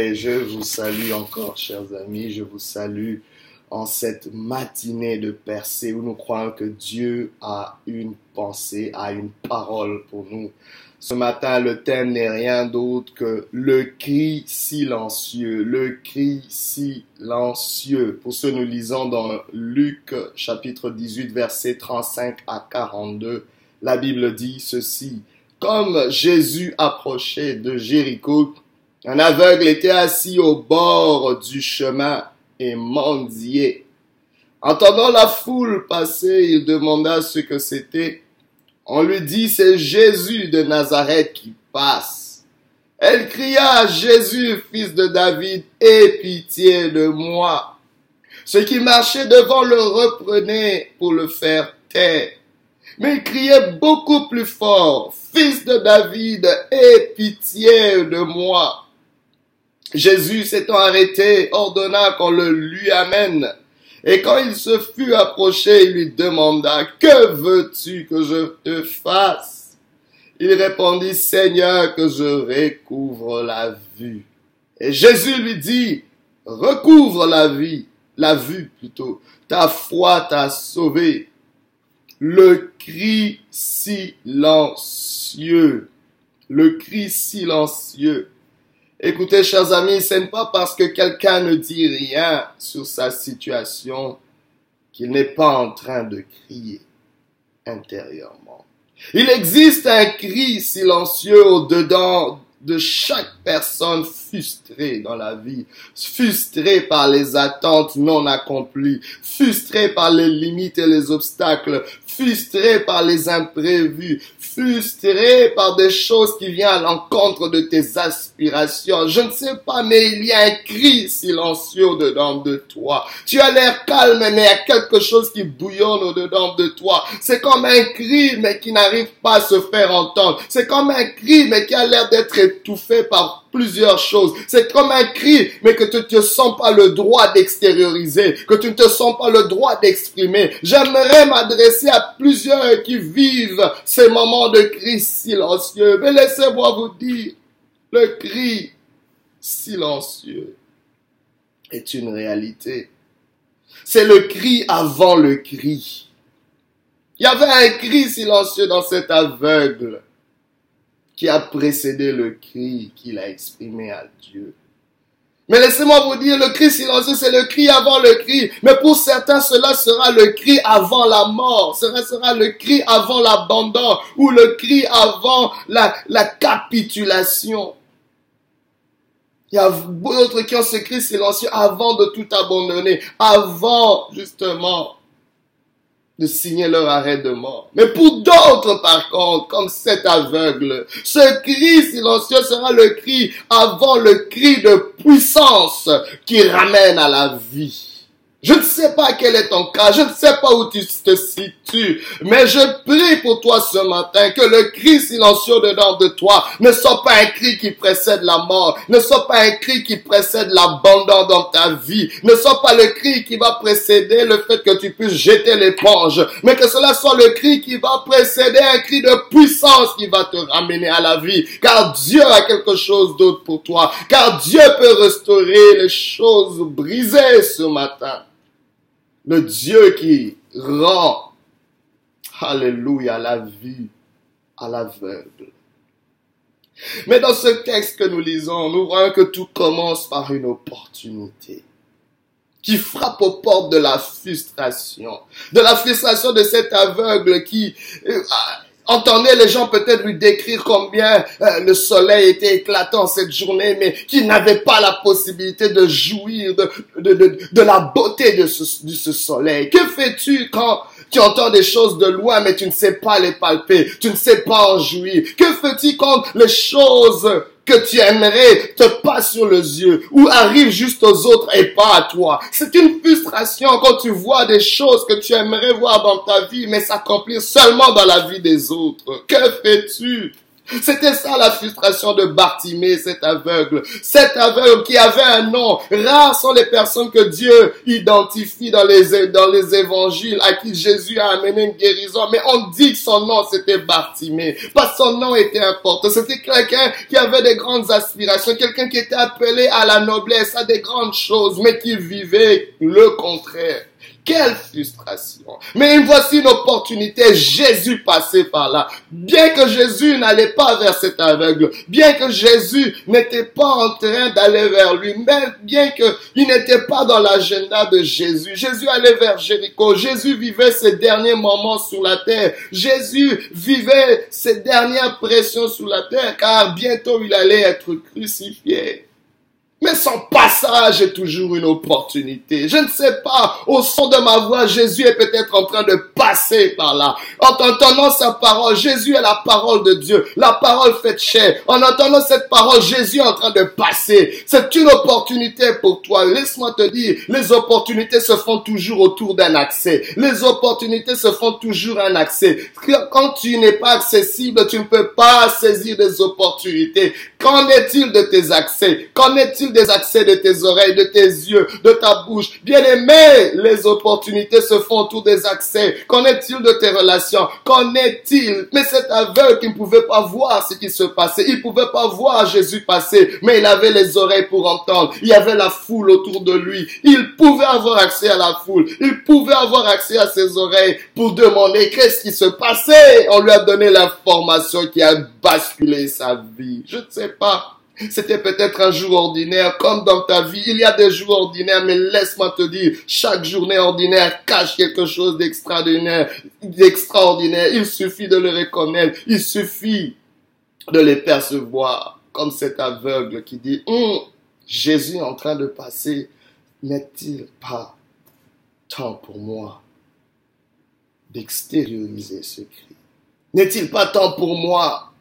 Je vous salue encore, chers amis, je vous salue en cette matinée de percée où nous croyons que Dieu a une pensée, a une parole pour nous. Ce matin, le thème n'est rien d'autre que le cri silencieux, le cri silencieux. Pour ce, nous lisons dans Luc chapitre 18, versets 35 à 42. La Bible dit ceci. Comme Jésus approchait de Jéricho, un aveugle était assis au bord du chemin et mendiait. Entendant la foule passer, il demanda ce que c'était. On lui dit, c'est Jésus de Nazareth qui passe. Elle cria, Jésus, fils de David, aie pitié de moi. Ceux qui marchaient devant le reprenaient pour le faire taire. Mais il criait beaucoup plus fort, Fils de David, aie pitié de moi. Jésus s'étant arrêté, ordonna qu'on le lui amène. Et quand il se fut approché, il lui demanda, Que veux-tu que je te fasse? Il répondit, Seigneur, que je recouvre la vue. Et Jésus lui dit, Recouvre la vie, la vue plutôt. Ta foi t'a sauvé. Le cri silencieux. Le cri silencieux. Écoutez, chers amis, ce n'est pas parce que quelqu'un ne dit rien sur sa situation qu'il n'est pas en train de crier intérieurement. Il existe un cri silencieux au-dedans de chaque personne frustrée dans la vie, frustrée par les attentes non accomplies, frustrée par les limites et les obstacles, frustrée par les imprévus, frustrée par des choses qui viennent à l'encontre de tes aspirations. Je ne sais pas, mais il y a un cri silencieux dedans de toi. Tu as l'air calme, mais il y a quelque chose qui bouillonne au-dedans de toi. C'est comme un cri, mais qui n'arrive pas à se faire entendre. C'est comme un cri, mais qui a l'air d'être étouffé par plusieurs choses. C'est comme un cri, mais que tu ne te sens pas le droit d'extérioriser, que tu ne te sens pas le droit d'exprimer. J'aimerais m'adresser à plusieurs qui vivent ces moments de cri silencieux. Mais laissez-moi vous dire, le cri silencieux est une réalité. C'est le cri avant le cri. Il y avait un cri silencieux dans cet aveugle qui a précédé le cri qu'il a exprimé à Dieu. Mais laissez-moi vous dire, le cri silencieux, c'est le cri avant le cri. Mais pour certains, cela sera le cri avant la mort. Cela sera le cri avant l'abandon ou le cri avant la, la capitulation. Il y a d'autres qui ont ce cri silencieux avant de tout abandonner, avant justement de signer leur arrêt de mort. Mais pour d'autres, par contre, comme cet aveugle, ce cri silencieux sera le cri avant le cri de puissance qui ramène à la vie. Je ne sais pas quel est ton cas, je ne sais pas où tu te situes, mais je prie pour toi ce matin que le cri silencieux dedans de toi ne soit pas un cri qui précède la mort, ne soit pas un cri qui précède l'abandon dans ta vie, ne soit pas le cri qui va précéder le fait que tu puisses jeter l'éponge, mais que cela soit le cri qui va précéder un cri de puissance qui va te ramener à la vie, car Dieu a quelque chose d'autre pour toi, car Dieu peut restaurer les choses brisées ce matin le Dieu qui rend, alléluia, la vie à l'aveugle. Mais dans ce texte que nous lisons, nous voyons que tout commence par une opportunité qui frappe aux portes de la frustration, de la frustration de cet aveugle qui entendait les gens peut-être lui décrire combien euh, le soleil était éclatant cette journée, mais qui n'avait pas la possibilité de jouir de, de, de, la beauté de ce soleil. Que fais-tu quand tu entends des choses de loin, mais tu ne sais pas les palper, tu ne sais pas en jouir? Que fais-tu quand les choses que tu aimerais te passe sur les yeux ou arrive juste aux autres et pas à toi. C'est une frustration quand tu vois des choses que tu aimerais voir dans ta vie mais s'accomplir seulement dans la vie des autres. Que fais-tu? C'était ça la frustration de Bartimée, cet aveugle. Cet aveugle qui avait un nom. Rares sont les personnes que Dieu identifie dans les, dans les évangiles à qui Jésus a amené une guérison. Mais on dit que son nom c'était Bartimée. Parce que son nom était important. C'était quelqu'un qui avait des grandes aspirations. Quelqu'un qui était appelé à la noblesse, à des grandes choses, mais qui vivait le contraire. Quelle frustration. Mais voici une opportunité. Jésus passait par là. Bien que Jésus n'allait pas vers cet aveugle, bien que Jésus n'était pas en train d'aller vers lui, même bien qu'il n'était pas dans l'agenda de Jésus. Jésus allait vers Jéricho. Jésus vivait ses derniers moments sur la terre. Jésus vivait ses dernières pressions sur la terre car bientôt il allait être crucifié. Mais son passage est toujours une opportunité. Je ne sais pas, au son de ma voix, Jésus est peut-être en train de passer par là. En entendant sa parole, Jésus est la parole de Dieu, la parole faite chair. En entendant cette parole, Jésus est en train de passer. C'est une opportunité pour toi. Laisse-moi te dire, les opportunités se font toujours autour d'un accès. Les opportunités se font toujours un accès. Quand tu n'es pas accessible, tu ne peux pas saisir des opportunités. Qu'en est-il de tes accès? Qu'en est-il des accès de tes oreilles, de tes yeux, de ta bouche? Bien-aimé, les opportunités se font autour des accès. Qu'en est-il de tes relations? Qu'en est-il? Mais cet aveugle qui ne pouvait pas voir ce qui se passait, il pouvait pas voir Jésus passer, mais il avait les oreilles pour entendre. Il y avait la foule autour de lui. Il pouvait avoir accès à la foule. Il pouvait avoir accès à ses oreilles pour demander qu'est-ce qui se passait. On lui a donné l'information qui a basculé sa vie. Je ne sais pas. C'était peut-être un jour ordinaire, comme dans ta vie. Il y a des jours ordinaires, mais laisse-moi te dire, chaque journée ordinaire cache quelque chose d'extraordinaire, d'extraordinaire. Il suffit de le reconnaître. Il suffit de les percevoir. Comme cet aveugle qui dit, hum, Jésus est en train de passer. N'est-il pas temps pour moi d'extérioriser ce cri? N'est-il pas temps pour moi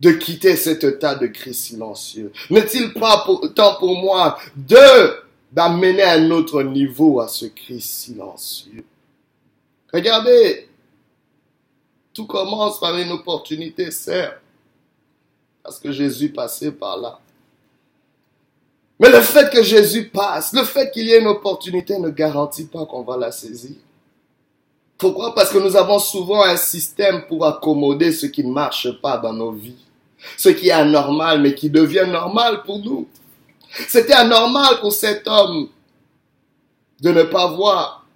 de quitter cet état de cri silencieux N'est-il pas temps pour moi de d'amener un autre niveau à ce cri silencieux? Regardez, tout commence par une opportunité, certes, parce que Jésus passait par là. Mais le fait que Jésus passe, le fait qu'il y ait une opportunité ne garantit pas qu'on va la saisir. Pourquoi? Parce que nous avons souvent un système pour accommoder ce qui ne marche pas dans nos vies ce qui est anormal, mais qui devient normal pour nous. C'était anormal pour cet homme de ne pas voir,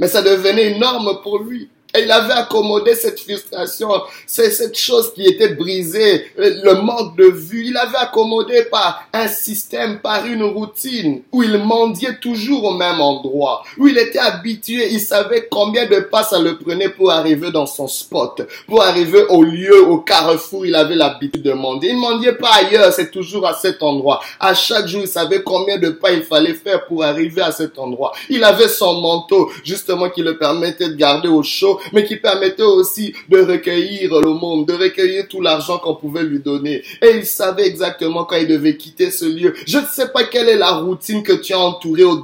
mais ça devenait une norme pour lui. Il avait accommodé cette frustration, c'est cette chose qui était brisée, le manque de vue. Il avait accommodé par un système, par une routine, où il mendiait toujours au même endroit, où il était habitué, il savait combien de pas ça le prenait pour arriver dans son spot, pour arriver au lieu, au carrefour, il avait l'habitude de mendier. Il mendiait pas ailleurs, c'est toujours à cet endroit. À chaque jour, il savait combien de pas il fallait faire pour arriver à cet endroit. Il avait son manteau, justement, qui le permettait de garder au chaud mais qui permettait aussi de recueillir le monde, de recueillir tout l'argent qu'on pouvait lui donner. Et il savait exactement quand il devait quitter ce lieu. Je ne sais pas quelle est la routine que tu as entourée au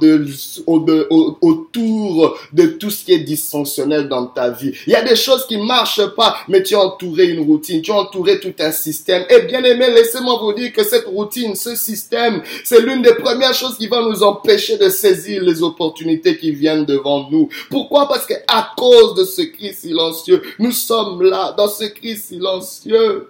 au autour de tout ce qui est dysfonctionnel dans ta vie. Il y a des choses qui marchent pas, mais tu as entouré une routine, tu as entouré tout un système. Et bien aimé, laissez-moi vous dire que cette routine, ce système, c'est l'une des premières choses qui va nous empêcher de saisir les opportunités qui viennent devant nous. Pourquoi? Parce que à cause de ce cri silencieux. Nous sommes là dans ce cri silencieux.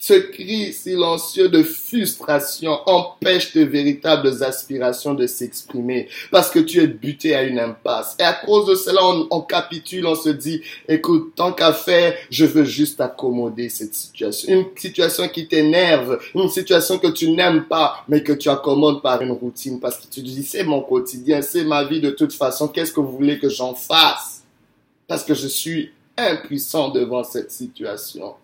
Ce cri silencieux de frustration empêche tes véritables aspirations de s'exprimer parce que tu es buté à une impasse. Et à cause de cela, on, on capitule, on se dit, écoute, tant qu'à faire, je veux juste accommoder cette situation. Une situation qui t'énerve, une situation que tu n'aimes pas, mais que tu accommodes par une routine parce que tu te dis, c'est mon quotidien, c'est ma vie de toute façon, qu'est-ce que vous voulez que j'en fasse? Parce que je suis impuissant devant cette situation.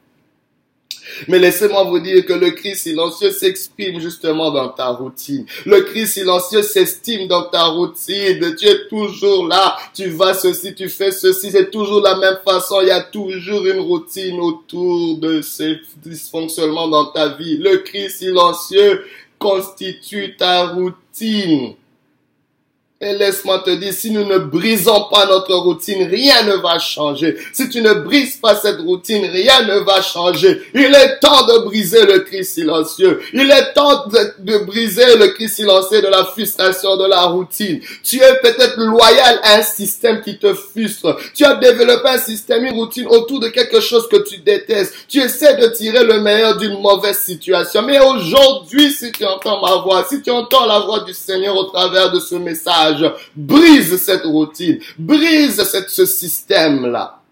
Mais laissez-moi vous dire que le cri silencieux s'exprime justement dans ta routine. Le cri silencieux s'estime dans ta routine. Tu es toujours là. Tu vas ceci, tu fais ceci. C'est toujours la même façon. Il y a toujours une routine autour de ce dysfonctionnement dans ta vie. Le cri silencieux constitue ta routine. Mais laisse-moi te dire, si nous ne brisons pas notre routine, rien ne va changer. Si tu ne brises pas cette routine, rien ne va changer. Il est temps de briser le cri silencieux. Il est temps de, briser le cri silencieux de la frustration, de la routine. Tu es peut-être loyal à un système qui te frustre. Tu as développé un système, une routine autour de quelque chose que tu détestes. Tu essaies de tirer le meilleur d'une mauvaise situation. Mais aujourd'hui, si tu entends ma voix, si tu entends la voix du Seigneur au travers de ce message, Brise cette routine. Brise ce système-là.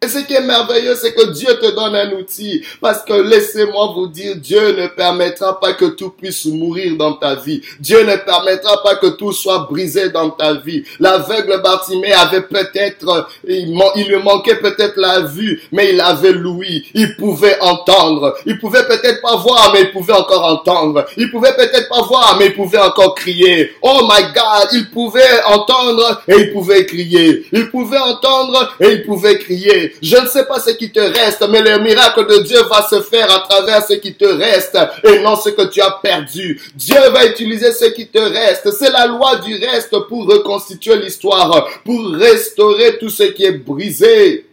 Et ce qui est merveilleux, c'est que Dieu te donne un outil. Parce que laissez-moi vous dire, Dieu ne permettra pas que tout puisse mourir dans ta vie. Dieu ne permettra pas que tout soit brisé dans ta vie. L'aveugle Bartimée avait peut-être, il, lui manquait peut-être la vue, mais il avait l'ouïe. Il pouvait entendre. Il pouvait peut-être pas voir, mais il pouvait encore entendre. Il pouvait peut-être pas voir, mais il pouvait encore crier. Oh my God, il pouvait entendre et il pouvait crier. Il pouvait entendre et il pouvait crier. Je ne sais pas ce qui te reste, mais le miracle de Dieu va se faire à travers ce qui te reste et non ce que tu as perdu. Dieu va utiliser ce qui te reste. C'est la loi du reste pour reconstituer l'histoire, pour restaurer tout ce qui est brisé.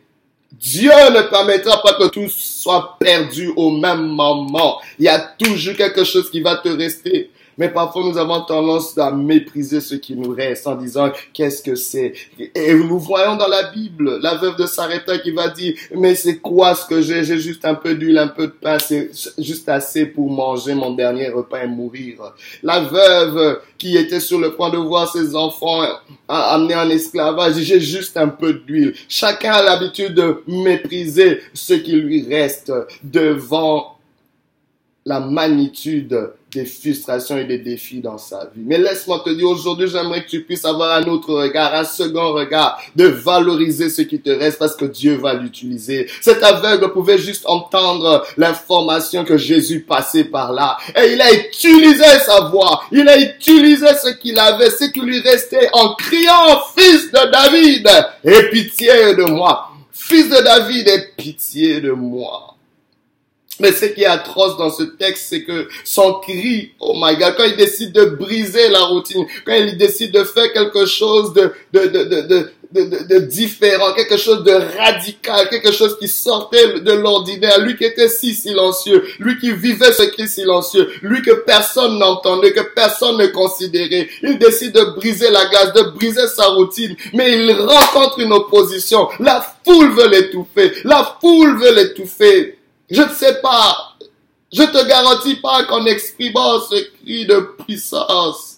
Dieu ne permettra pas que tout soit perdu au même moment. Il y a toujours quelque chose qui va te rester. Mais parfois, nous avons tendance à mépriser ce qui nous reste en disant qu'est-ce que c'est? Et nous voyons dans la Bible la veuve de Sarepta qui va dire, mais c'est quoi ce que j'ai? J'ai juste un peu d'huile, un peu de pain, c'est juste assez pour manger mon dernier repas et mourir. La veuve qui était sur le point de voir ses enfants amenés en esclavage, j'ai juste un peu d'huile. Chacun a l'habitude de mépriser ce qui lui reste devant la magnitude des frustrations et des défis dans sa vie. Mais laisse-moi te dire, aujourd'hui, j'aimerais que tu puisses avoir un autre regard, un second regard, de valoriser ce qui te reste parce que Dieu va l'utiliser. Cet aveugle pouvait juste entendre l'information que Jésus passait par là. Et il a utilisé sa voix. Il a utilisé ce qu'il avait, ce qui lui restait en criant, fils de David, aie pitié de moi. Fils de David, aie pitié de moi. Mais ce qui est atroce dans ce texte, c'est que son cri, oh my God, quand il décide de briser la routine, quand il décide de faire quelque chose de, de, de, de, de, de, différent, quelque chose de radical, quelque chose qui sortait de l'ordinaire, lui qui était si silencieux, lui qui vivait ce cri silencieux, lui que personne n'entendait, que personne ne considérait. Il décide de briser la glace, de briser sa routine, mais il rencontre une opposition. La foule veut l'étouffer, la foule veut l'étouffer. Je ne sais pas. Je te garantis pas qu'en exprimant ce cri de puissance,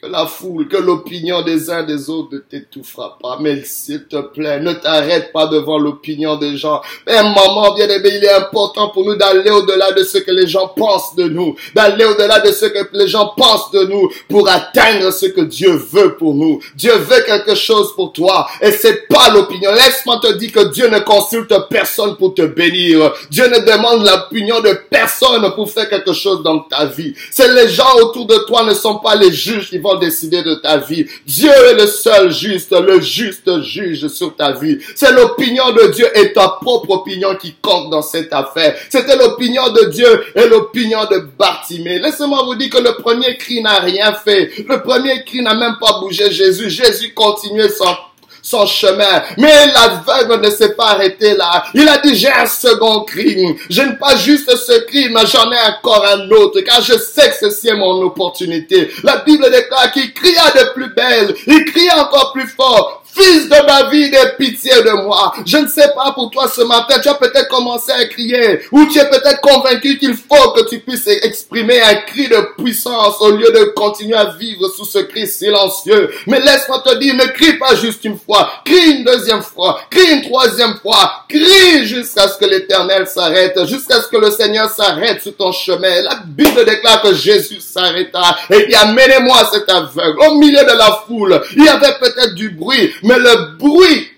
que la foule, que l'opinion des uns des autres ne t'étouffera pas. Mais s'il te plaît, ne t'arrête pas devant l'opinion des gens. Mais maman, bien aimé, il est important pour nous d'aller au-delà de ce que les gens pensent de nous, d'aller au-delà de ce que les gens pensent de nous pour atteindre ce que Dieu veut pour nous. Dieu veut quelque chose pour toi et c'est pas l'opinion. Laisse-moi te dire que Dieu ne consulte personne pour te bénir. Dieu ne demande l'opinion de personne pour faire quelque chose dans ta vie. C'est les gens autour de toi ne sont pas les juges décider de ta vie. Dieu est le seul juste, le juste juge sur ta vie. C'est l'opinion de Dieu et ta propre opinion qui compte dans cette affaire. C'était l'opinion de Dieu et l'opinion de Bartimée. Laissez-moi vous dire que le premier cri n'a rien fait. Le premier cri n'a même pas bougé Jésus. Jésus continuait son son chemin. Mais l'aveugle ne s'est pas arrêté là. Il a dit, j'ai un second crime. Je n'ai pas juste ce crime, j'en ai encore un autre, car je sais que ceci est mon opportunité. La Bible déclare qu'il cria de plus belle. Il cria encore plus fort. Fils de David, aie pitié de moi. Je ne sais pas pour toi ce matin, tu as peut-être commencé à crier, ou tu es peut-être convaincu qu'il faut que tu puisses exprimer un cri de puissance au lieu de continuer à vivre sous ce cri silencieux. Mais laisse-moi te dire, ne crie pas juste une fois, crie une deuxième fois, crie une troisième fois, crie jusqu'à ce que l'éternel s'arrête, jusqu'à ce que le Seigneur s'arrête sur ton chemin. La Bible déclare que Jésus s'arrêta et dit, amenez-moi cet aveugle au milieu de la foule. Il y avait peut-être du bruit, mais le bruit,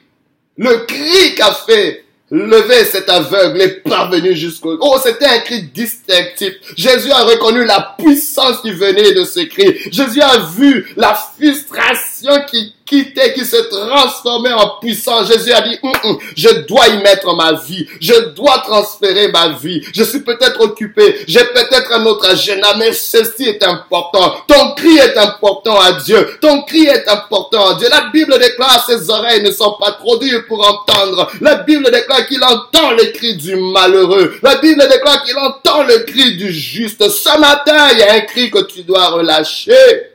le cri qu'a fait lever cet aveugle est parvenu jusqu'au... Oh, c'était un cri distinctif. Jésus a reconnu la puissance qui venait de ce cri. Jésus a vu la frustration qui qui se transformait en puissance. Jésus a dit, hum, hum, je dois y mettre ma vie. Je dois transférer ma vie. Je suis peut-être occupé. J'ai peut-être un autre agenda, mais ceci est important. Ton cri est important à Dieu. Ton cri est important à Dieu. La Bible déclare ses oreilles ne sont pas trop dures pour entendre. La Bible déclare qu'il entend le cri du malheureux. La Bible déclare qu'il entend le cri du juste. Ce matin, il y a un cri que tu dois relâcher.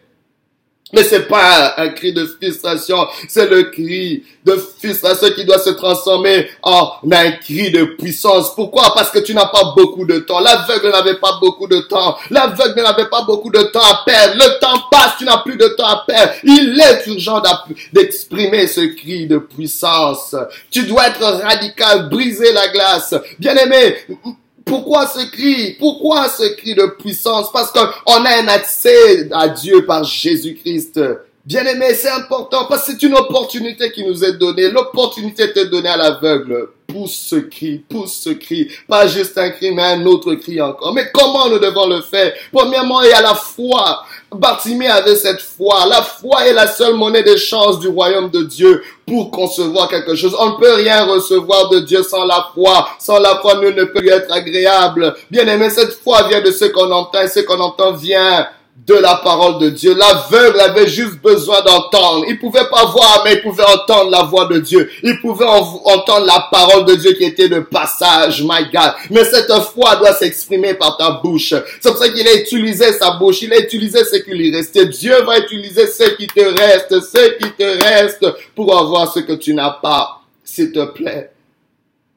Mais c'est pas un cri de frustration, c'est le cri de frustration qui doit se transformer en un cri de puissance. Pourquoi? Parce que tu n'as pas beaucoup de temps. L'aveugle n'avait pas beaucoup de temps. L'aveugle n'avait pas beaucoup de temps à perdre. Le temps passe, tu n'as plus de temps à perdre. Il est urgent d'exprimer ce cri de puissance. Tu dois être radical, briser la glace. Bien aimé, pourquoi ce cri? Pourquoi ce cri de puissance? Parce qu'on a un accès à Dieu par Jésus-Christ. Bien aimé, c'est important parce que c'est une opportunité qui nous est donnée. L'opportunité est donnée à l'aveugle. Pousse ce cri, pousse ce cri. Pas juste un cri, mais un autre cri encore. Mais comment nous devons le faire? Premièrement, il y a la foi. Bartimée avait cette foi. La foi est la seule monnaie des chances du royaume de Dieu pour concevoir quelque chose. On ne peut rien recevoir de Dieu sans la foi. Sans la foi, nous ne peut lui être agréable. Bien aimé, cette foi vient de ce qu'on entend et ce qu'on entend vient de la parole de Dieu. L'aveugle avait juste besoin d'entendre. Il pouvait pas voir, mais il pouvait entendre la voix de Dieu. Il pouvait entendre la parole de Dieu qui était de passage, my God. Mais cette foi doit s'exprimer par ta bouche. C'est pour ça qu'il a utilisé sa bouche. Il a utilisé ce qui lui restait. Dieu va utiliser ce qui te reste, ce qui te reste pour avoir ce que tu n'as pas. S'il te plaît.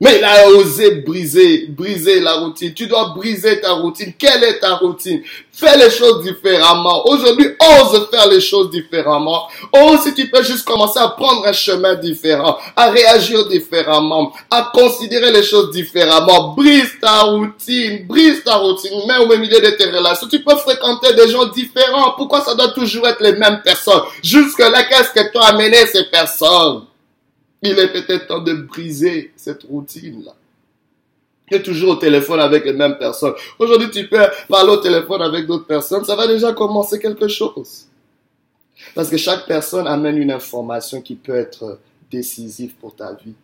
Mais il a osé briser, briser la routine. Tu dois briser ta routine. Quelle est ta routine? Fais les choses différemment. Aujourd'hui, ose faire les choses différemment. Ose si tu peux juste commencer à prendre un chemin différent, à réagir différemment, à considérer les choses différemment. Brise ta routine, brise ta routine, même au milieu de tes relations. Tu peux fréquenter des gens différents. Pourquoi ça doit toujours être les mêmes personnes? Jusque-là, qu'est-ce que tu as amené ces personnes? Il est peut-être temps de briser cette routine-là. Tu es toujours au téléphone avec les mêmes personnes. Aujourd'hui, tu peux parler au téléphone avec d'autres personnes. Ça va déjà commencer quelque chose. Parce que chaque personne amène une information qui peut être décisive pour ta vie.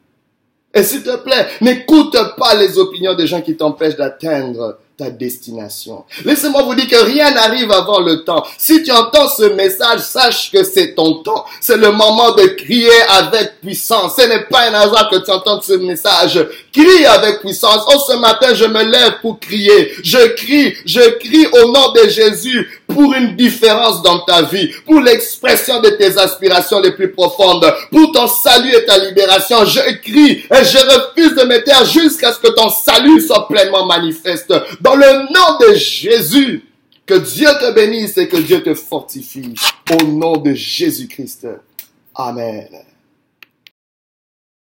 Et s'il te plaît, n'écoute pas les opinions des gens qui t'empêchent d'atteindre ta destination. Laissez-moi vous dire que rien n'arrive avant le temps. Si tu entends ce message, sache que c'est ton temps. C'est le moment de crier avec puissance. Ce n'est pas un hasard que tu entends ce message. Crie avec puissance. Oh, ce matin, je me lève pour crier. Je crie, je crie au nom de Jésus pour une différence dans ta vie, pour l'expression de tes aspirations les plus profondes, pour ton salut et ta libération. Je crie et je refuse de me taire jusqu'à ce que ton salut soit pleinement manifeste. Dans le nom de Jésus, que Dieu te bénisse et que Dieu te fortifie. Au nom de Jésus-Christ. Amen.